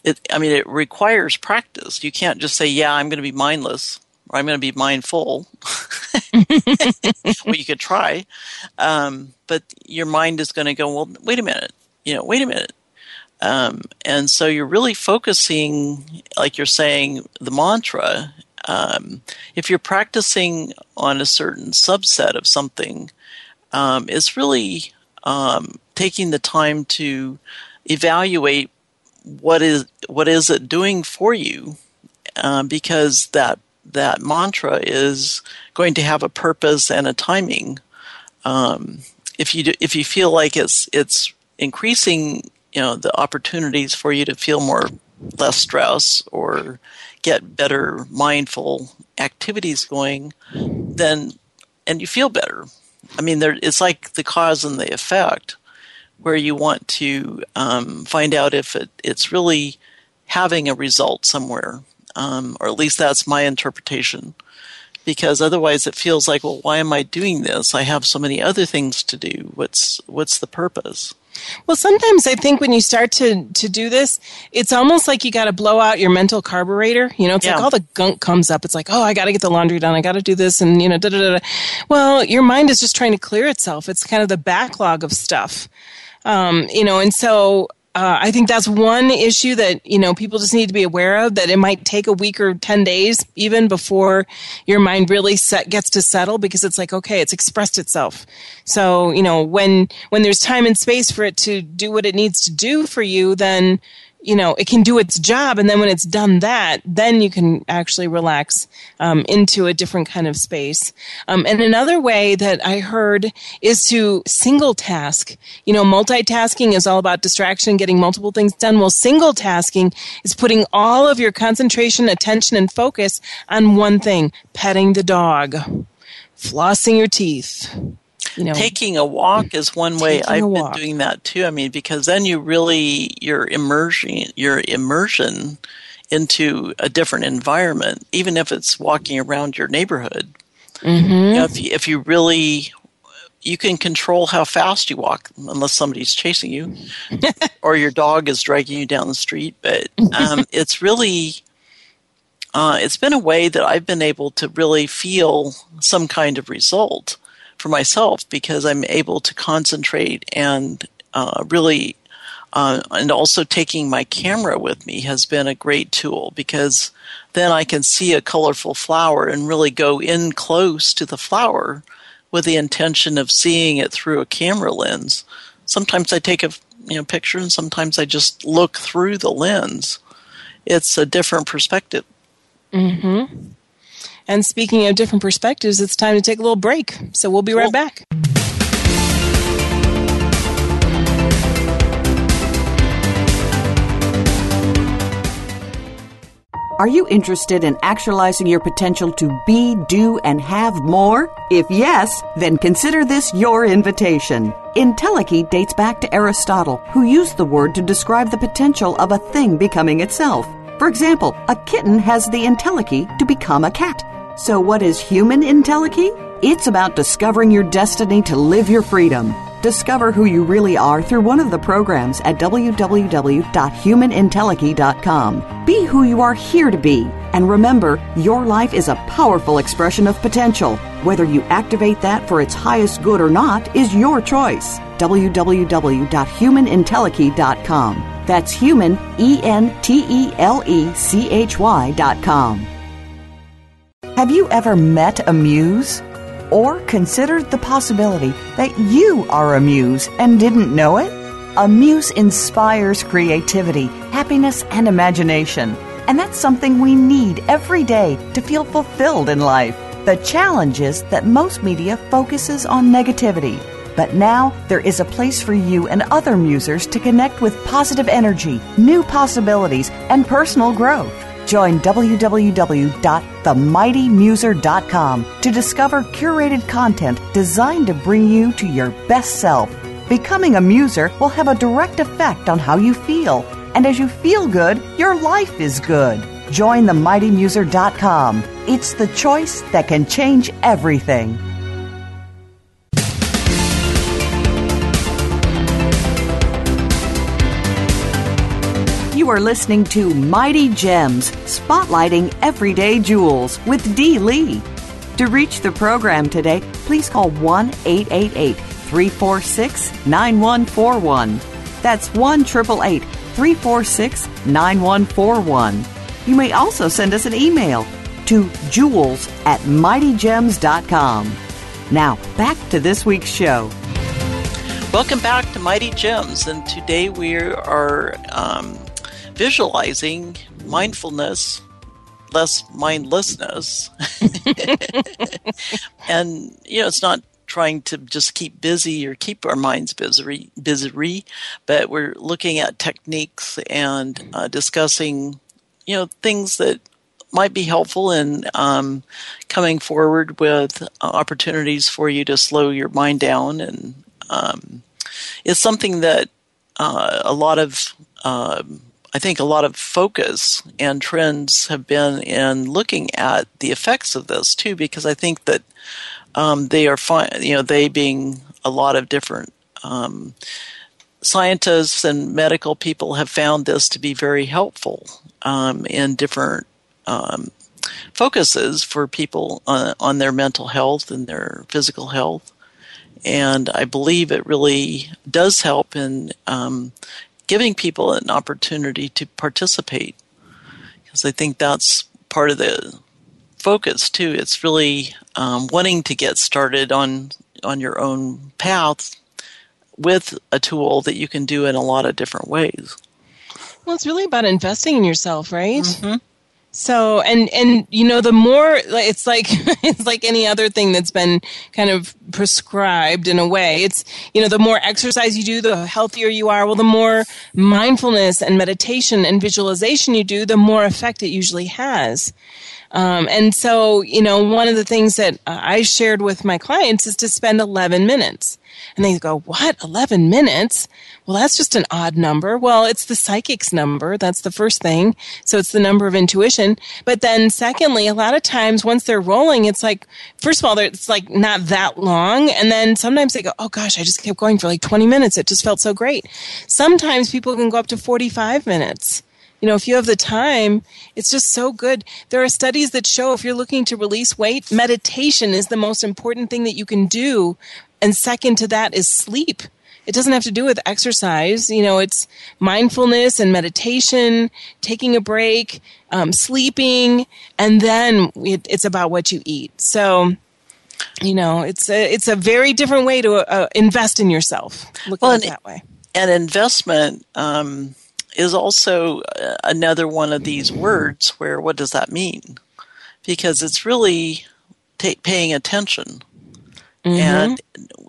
it, I mean, it requires practice. You can't just say, "Yeah, I'm going to be mindless," or "I'm going to be mindful." well, you could try, um, but your mind is going to go, "Well, wait a minute. You know, wait a minute." Um, and so you're really focusing, like you're saying, the mantra. Um, if you're practicing on a certain subset of something, um, it's really um, taking the time to evaluate what is what is it doing for you, uh, because that that mantra is going to have a purpose and a timing. Um, if you do, if you feel like it's it's increasing you know the opportunities for you to feel more less stress or get better mindful activities going then and you feel better. I mean there it's like the cause and the effect where you want to um, find out if it, it's really having a result somewhere um, or at least that's my interpretation because otherwise it feels like well why am i doing this i have so many other things to do what's what's the purpose well, sometimes I think when you start to to do this, it's almost like you got to blow out your mental carburetor. You know, it's yeah. like all the gunk comes up. It's like, oh, I got to get the laundry done. I got to do this, and you know, da da da. Well, your mind is just trying to clear itself. It's kind of the backlog of stuff. Um, you know, and so uh, I think that's one issue that you know people just need to be aware of. That it might take a week or ten days even before your mind really set, gets to settle because it's like okay, it's expressed itself. So you know when when there's time and space for it to do what it needs to do for you, then you know it can do its job and then when it's done that then you can actually relax um, into a different kind of space. Um, and another way that i heard is to single task. You know multitasking is all about distraction getting multiple things done. Well single tasking is putting all of your concentration attention and focus on one thing petting the dog flossing your teeth you know, taking a walk is one way I've been walk. doing that too. I mean, because then you really your immersion, your immersion into a different environment, even if it's walking around your neighborhood. Mm-hmm. You know, if, you, if you really you can control how fast you walk unless somebody's chasing you or your dog is dragging you down the street but um, it's really uh, it's been a way that i've been able to really feel some kind of result for myself because I'm able to concentrate and uh, really, uh, and also taking my camera with me has been a great tool because then I can see a colorful flower and really go in close to the flower with the intention of seeing it through a camera lens. Sometimes I take a you know picture and sometimes I just look through the lens. It's a different perspective. Mm-hmm. And speaking of different perspectives, it's time to take a little break. So we'll be cool. right back. Are you interested in actualizing your potential to be, do, and have more? If yes, then consider this your invitation. Entelechy dates back to Aristotle, who used the word to describe the potential of a thing becoming itself. For example, a kitten has the entelechy to become a cat. So, what is human entelechy? It's about discovering your destiny to live your freedom. Discover who you really are through one of the programs at www.humanentelechy.com. Be who you are here to be. And remember, your life is a powerful expression of potential. Whether you activate that for its highest good or not is your choice. www.humanentelechy.com. That's human, E N T E L E C H Y.com. Have you ever met a muse? Or considered the possibility that you are a muse and didn't know it? A muse inspires creativity, happiness, and imagination. And that's something we need every day to feel fulfilled in life. The challenge is that most media focuses on negativity. But now there is a place for you and other musers to connect with positive energy, new possibilities, and personal growth. Join www.themightymuser.com to discover curated content designed to bring you to your best self. Becoming a muser will have a direct effect on how you feel, and as you feel good, your life is good. Join themightymuser.com. It's the choice that can change everything. You are listening to Mighty Gems, spotlighting everyday jewels with Dee Lee. To reach the program today, please call 1 888 346 9141. That's 1 888 346 9141. You may also send us an email to jewels at mightygems.com. Now, back to this week's show. Welcome back to Mighty Gems, and today we are um, visualizing mindfulness, less mindlessness. and, you know, it's not trying to just keep busy or keep our minds busy, busy but we're looking at techniques and uh, discussing, you know, things that might be helpful in um, coming forward with uh, opportunities for you to slow your mind down and um, it's something that uh, a lot of um, I think a lot of focus and trends have been in looking at the effects of this too, because I think that um, they are. You know, they being a lot of different um, scientists and medical people have found this to be very helpful um, in different um, focuses for people on, on their mental health and their physical health and I believe it really does help in um, giving people an opportunity to participate because I think that's part of the focus too. It's really um, wanting to get started on on your own path with a tool that you can do in a lot of different ways. Well, it's really about investing in yourself, right? Mm-hmm. So and and you know the more it's like it's like any other thing that's been kind of prescribed in a way. It's you know the more exercise you do, the healthier you are. Well, the more mindfulness and meditation and visualization you do, the more effect it usually has. Um, and so you know one of the things that I shared with my clients is to spend 11 minutes. And they go, what? 11 minutes? Well, that's just an odd number. Well, it's the psychic's number. That's the first thing. So it's the number of intuition. But then secondly, a lot of times once they're rolling, it's like, first of all, it's like not that long. And then sometimes they go, oh gosh, I just kept going for like 20 minutes. It just felt so great. Sometimes people can go up to 45 minutes you know, if you have the time, it's just so good. There are studies that show if you're looking to release weight, meditation is the most important thing that you can do. And second to that is sleep. It doesn't have to do with exercise. You know, it's mindfulness and meditation, taking a break, um, sleeping, and then it, it's about what you eat. So, you know, it's a, it's a very different way to uh, invest in yourself. Look well, at it that way. And investment um, is also uh, another one of these words where what does that mean? Because it's really t- paying attention mm-hmm. and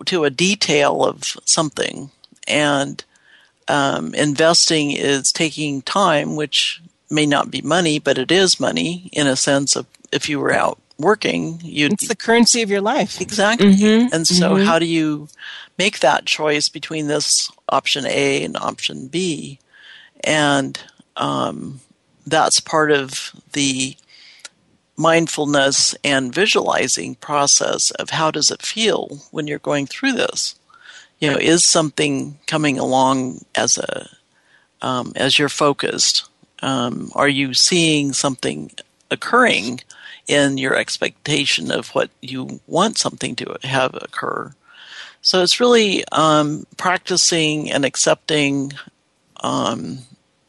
to a detail of something. And um, investing is taking time, which may not be money, but it is money in a sense of if you were out working, you it's the currency of your life. Exactly. Mm-hmm. And so, mm-hmm. how do you make that choice between this option A and option B? And um, that's part of the mindfulness and visualizing process of how does it feel when you're going through this? You know is something coming along as a um, as you're focused? Um, are you seeing something occurring in your expectation of what you want something to have occur? So it's really um, practicing and accepting um,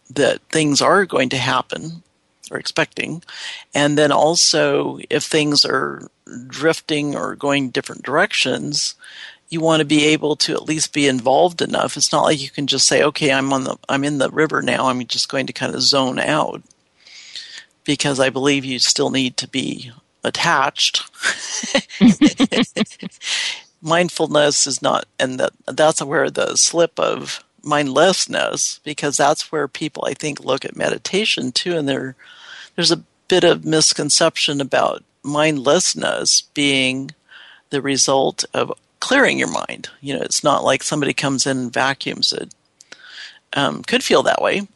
that things are going to happen or expecting. And then also, if things are drifting or going different directions, you want to be able to at least be involved enough. It's not like you can just say, "Okay, I'm on the I'm in the river now. I'm just going to kind of zone out." Because I believe you still need to be attached. Mindfulness is not, and that that's where the slip of mindlessness, because that's where people I think look at meditation too, and they're there's a bit of misconception about mindlessness being the result of clearing your mind. You know, it's not like somebody comes in and vacuums it. Um, could feel that way.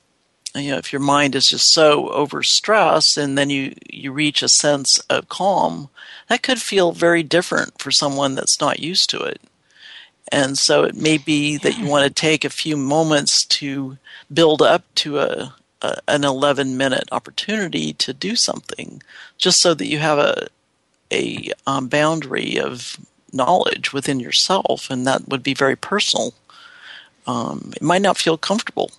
You know, if your mind is just so overstressed and then you, you reach a sense of calm, that could feel very different for someone that's not used to it. And so it may be that you want to take a few moments to build up to a a, an 11 minute opportunity to do something, just so that you have a a um, boundary of knowledge within yourself, and that would be very personal. Um, it might not feel comfortable.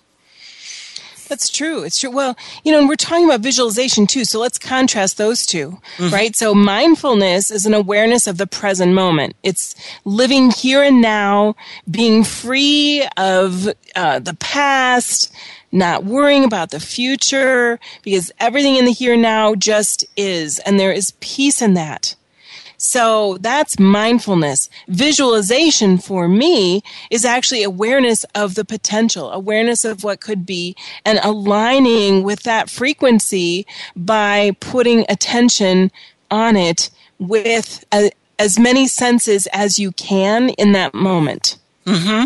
That's true. It's true. Well, you know, and we're talking about visualization too. So let's contrast those 2 mm-hmm. right? So mindfulness is an awareness of the present moment. It's living here and now, being free of uh, the past, not worrying about the future, because everything in the here now just is, and there is peace in that. So that's mindfulness. Visualization for me is actually awareness of the potential, awareness of what could be, and aligning with that frequency by putting attention on it with a, as many senses as you can in that moment. Mm-hmm.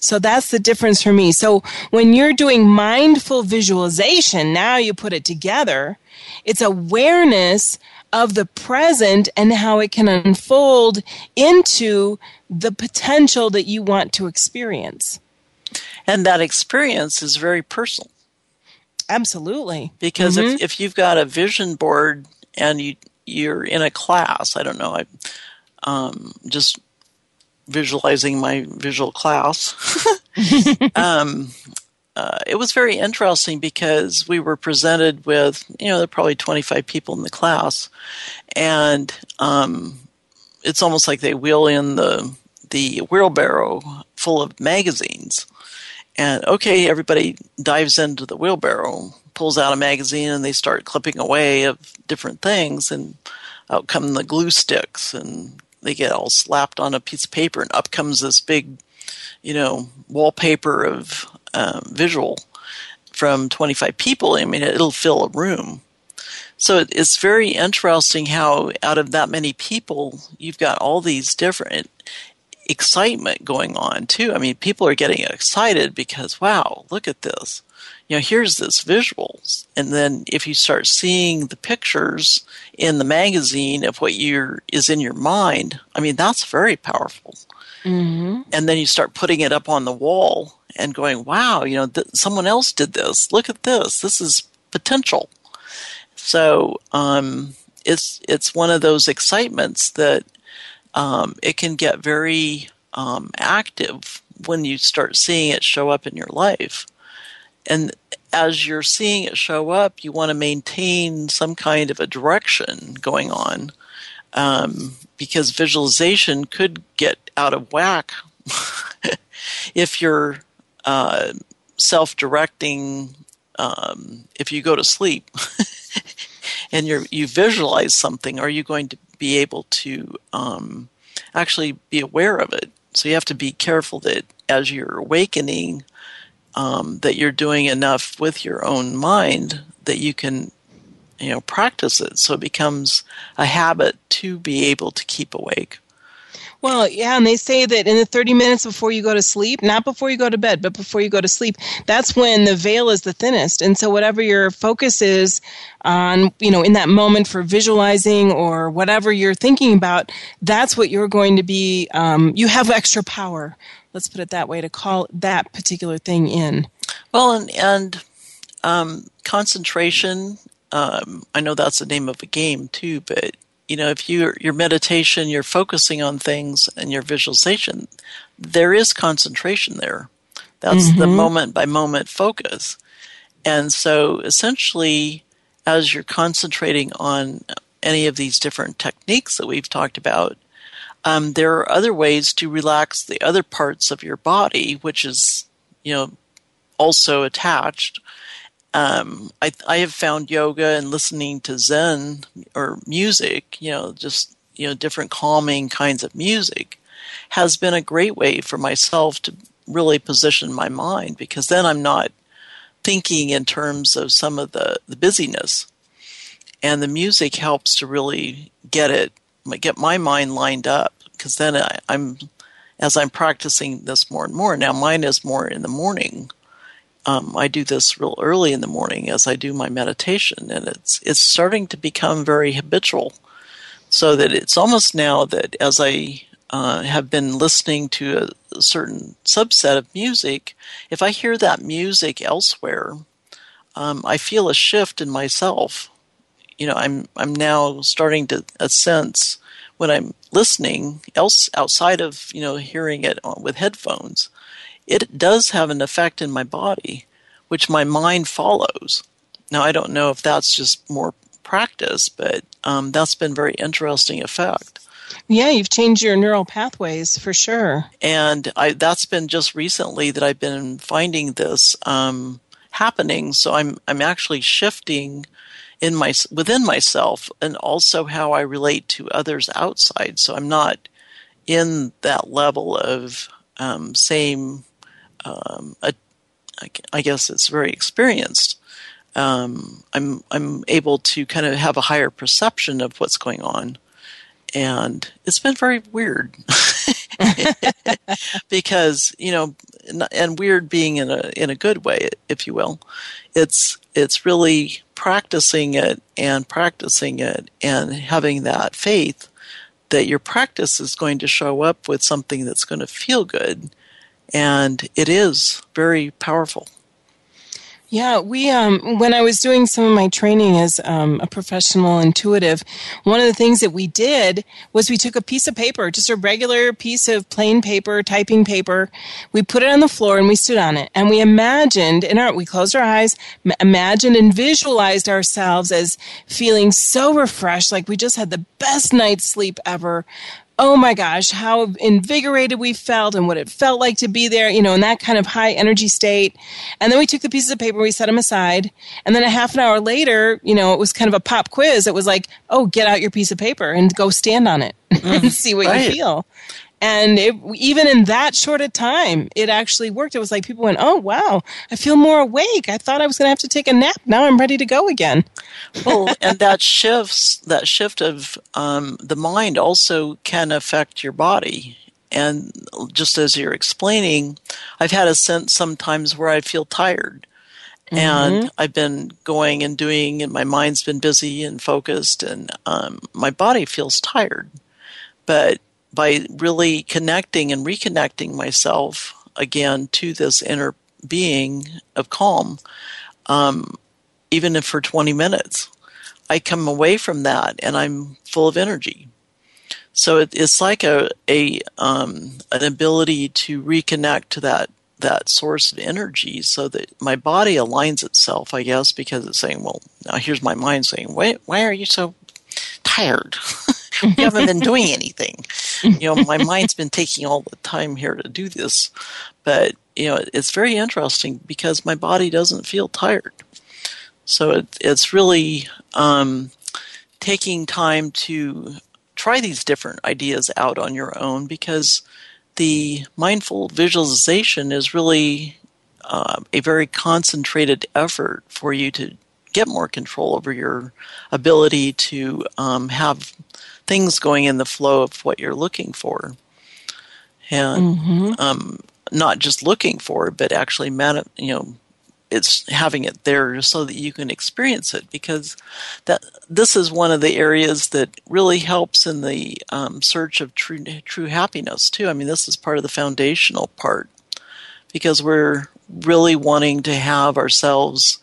So that's the difference for me. So when you're doing mindful visualization, now you put it together, it's awareness of the present and how it can unfold into the potential that you want to experience. And that experience is very personal. Absolutely. Because mm-hmm. if, if you've got a vision board and you you're in a class, I don't know, I um, just visualizing my visual class. um, uh, it was very interesting because we were presented with, you know, there are probably 25 people in the class, and um, it's almost like they wheel in the the wheelbarrow full of magazines, and okay, everybody dives into the wheelbarrow, pulls out a magazine, and they start clipping away of different things, and out come the glue sticks, and they get all slapped on a piece of paper, and up comes this big, you know, wallpaper of um, visual from 25 people, I mean, it'll fill a room. So it's very interesting how out of that many people, you've got all these different excitement going on too. I mean, people are getting excited because, wow, look at this. You know, here's this visuals. And then if you start seeing the pictures in the magazine of what you're, is in your mind, I mean, that's very powerful. Mm-hmm. And then you start putting it up on the wall and going, wow, you know, th- someone else did this. Look at this. This is potential. So um, it's it's one of those excitements that um, it can get very um, active when you start seeing it show up in your life. And as you're seeing it show up, you want to maintain some kind of a direction going on um, because visualization could get out of whack if you're uh, self-directing um, if you go to sleep and you you visualize something are you going to be able to um, actually be aware of it? So you have to be careful that as you're awakening um, that you're doing enough with your own mind that you can you know practice it so it becomes a habit to be able to keep awake well, yeah, and they say that in the 30 minutes before you go to sleep, not before you go to bed, but before you go to sleep, that's when the veil is the thinnest. And so whatever your focus is on, you know, in that moment for visualizing or whatever you're thinking about, that's what you're going to be, um, you have extra power. Let's put it that way to call that particular thing in. Well, and, and um, concentration, um, I know that's the name of a game too, but you know, if you your meditation, you're focusing on things and your visualization, there is concentration there. That's mm-hmm. the moment by moment focus. And so essentially, as you're concentrating on any of these different techniques that we've talked about, um, there are other ways to relax the other parts of your body, which is, you know, also attached. Um, I, I have found yoga and listening to Zen or music, you know, just you know different calming kinds of music, has been a great way for myself to really position my mind because then I'm not thinking in terms of some of the, the busyness, and the music helps to really get it get my mind lined up because then I, I'm as I'm practicing this more and more. Now mine is more in the morning um, I do this real early in the morning as I do my meditation, and it's it's starting to become very habitual. So that it's almost now that as I uh, have been listening to a certain subset of music, if I hear that music elsewhere, um, I feel a shift in myself. You know, I'm I'm now starting to a sense when I'm listening else outside of you know hearing it with headphones, it does have an effect in my body, which my mind follows. Now I don't know if that's just more practice, but um, that's been very interesting effect. Yeah, you've changed your neural pathways for sure. And I, that's been just recently that I've been finding this um, happening. So I'm I'm actually shifting in my within myself, and also how I relate to others outside. So I'm not in that level of um, same. Um, a, I guess it's very experienced. Um, I'm I'm able to kind of have a higher perception of what's going on and it's been very weird because you know and weird being in a in a good way if you will it's it's really practicing it and practicing it and having that faith that your practice is going to show up with something that's going to feel good. And it is very powerful yeah, we um, when I was doing some of my training as um, a professional intuitive, one of the things that we did was we took a piece of paper, just a regular piece of plain paper, typing paper. We put it on the floor and we stood on it, and we imagined in our we closed our eyes, imagined and visualized ourselves as feeling so refreshed, like we just had the best night's sleep ever oh my gosh, how invigorated we felt and what it felt like to be there, you know, in that kind of high energy state. And then we took the pieces of paper, we set them aside. And then a half an hour later, you know, it was kind of a pop quiz. It was like, oh, get out your piece of paper and go stand on it mm, and see what right. you feel. And it, even in that short a time, it actually worked. It was like people went, "Oh wow, I feel more awake. I thought I was going to have to take a nap. Now I'm ready to go again." well, and that shifts that shift of um, the mind also can affect your body. And just as you're explaining, I've had a sense sometimes where I feel tired. Mm-hmm. And I've been going and doing, and my mind's been busy and focused, and um, my body feels tired. But by really connecting and reconnecting myself again to this inner being of calm, um, even if for 20 minutes, I come away from that and I'm full of energy. So it, it's like a, a um, an ability to reconnect to that that source of energy so that my body aligns itself, I guess, because it's saying, well, now here's my mind saying, why, why are you so tired? you haven't been doing anything. You know, my mind's been taking all the time here to do this. But, you know, it's very interesting because my body doesn't feel tired. So it, it's really um, taking time to try these different ideas out on your own because the mindful visualization is really uh, a very concentrated effort for you to get more control over your ability to um, have things going in the flow of what you're looking for. And mm-hmm. um, not just looking for but actually, man- you know, it's having it there so that you can experience it because that this is one of the areas that really helps in the um, search of true true happiness too. I mean, this is part of the foundational part because we're really wanting to have ourselves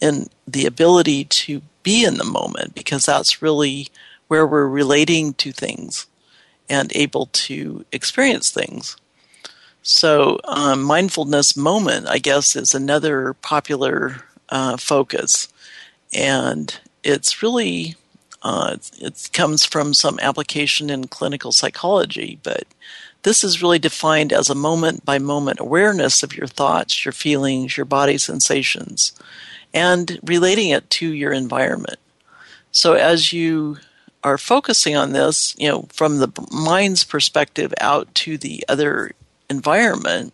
in the ability to be in the moment because that's really where we're relating to things and able to experience things. So, um, mindfulness moment, I guess, is another popular uh, focus, and it's really uh, it comes from some application in clinical psychology, but this is really defined as a moment by moment awareness of your thoughts, your feelings, your body sensations, and relating it to your environment. So as you are focusing on this, you know, from the mind's perspective out to the other environment,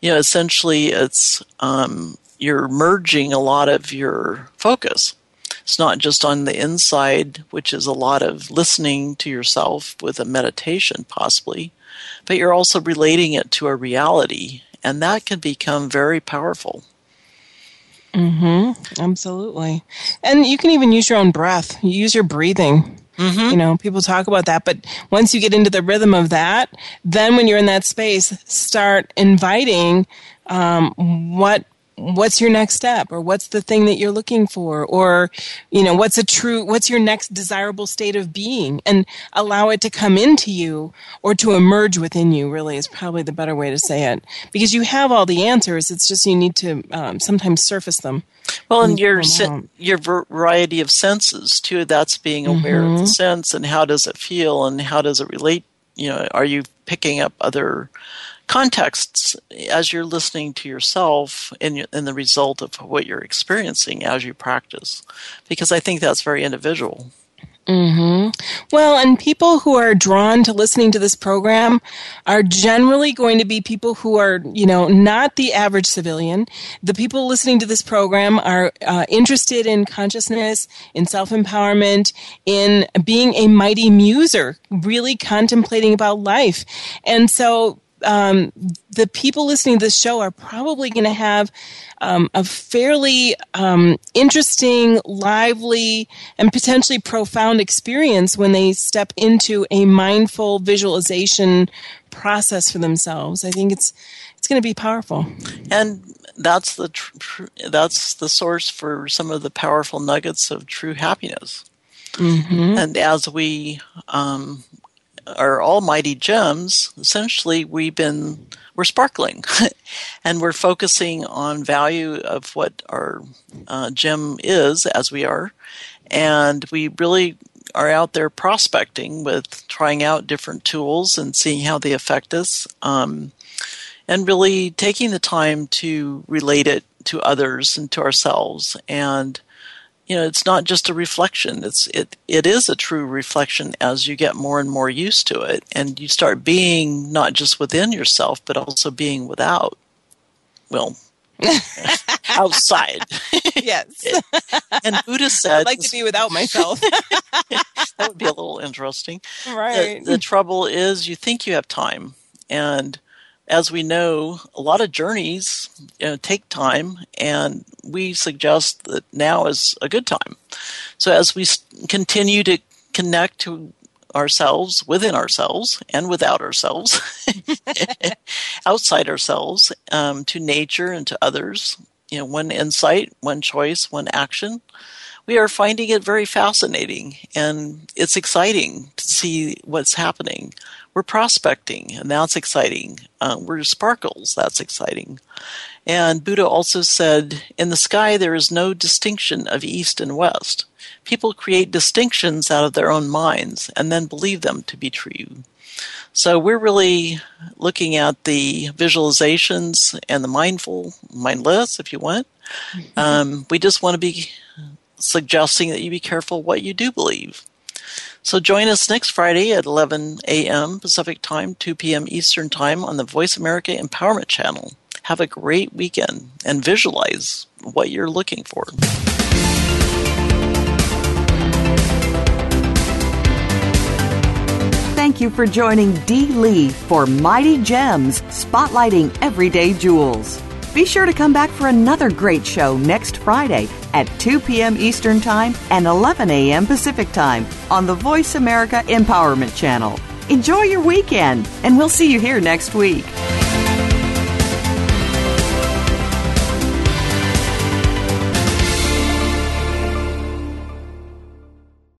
you know, essentially it's um, you're merging a lot of your focus. It's not just on the inside, which is a lot of listening to yourself with a meditation, possibly, but you're also relating it to a reality, and that can become very powerful. Mm-hmm. Absolutely. And you can even use your own breath. You use your breathing. Mm-hmm. You know, people talk about that, but once you get into the rhythm of that, then when you're in that space, start inviting um, what what's your next step or what's the thing that you're looking for or you know what's a true what's your next desirable state of being and allow it to come into you or to emerge within you really is probably the better way to say it because you have all the answers it's just you need to um, sometimes surface them well and your your variety of senses too that's being aware mm-hmm. of the mm-hmm. sense and how does it feel and how does it relate you know are you picking up other contexts as you're listening to yourself and, in the result of what you're experiencing as you practice because i think that's very individual hmm Well, and people who are drawn to listening to this program are generally going to be people who are, you know, not the average civilian. The people listening to this program are uh, interested in consciousness, in self empowerment, in being a mighty muser, really contemplating about life. And so um, the people listening to this show are probably going to have um, a fairly um, interesting, lively, and potentially profound experience when they step into a mindful visualization process for themselves. I think it's it's going to be powerful. And that's the tr- that's the source for some of the powerful nuggets of true happiness. Mm-hmm. And as we um, are almighty gems, essentially we've been we're sparkling, and we're focusing on value of what our uh, gem is as we are, and we really are out there prospecting with trying out different tools and seeing how they affect us, um, and really taking the time to relate it to others and to ourselves. And you know it's not just a reflection. It's it it is a true reflection as you get more and more used to it. And you start being not just within yourself but also being without well outside. Yes. And buddha said i'd like to be without myself. That would be a little interesting. Right. the, the trouble is you think you have time. And as we know, a lot of journeys you know, take time, and we suggest that now is a good time. So as we continue to connect to ourselves, within ourselves, and without ourselves, outside ourselves, um, to nature and to others, you know, one insight, one choice, one action. We are finding it very fascinating, and it's exciting to see what's happening we're prospecting, and that's exciting. Uh, we're sparkles, that's exciting. And Buddha also said, In the sky there is no distinction of east and west. People create distinctions out of their own minds and then believe them to be true. So we're really looking at the visualizations and the mindful, mindless, if you want. Mm-hmm. Um, we just want to be suggesting that you be careful what you do believe. So join us next Friday at 11 a.m. Pacific Time, 2 p.m. Eastern Time on the Voice America Empowerment Channel. Have a great weekend and visualize what you're looking for. Thank you for joining Dee Lee for Mighty Gems, spotlighting everyday jewels. Be sure to come back for another great show next Friday at 2 p.m. Eastern Time and 11 a.m. Pacific Time on the Voice America Empowerment Channel. Enjoy your weekend, and we'll see you here next week.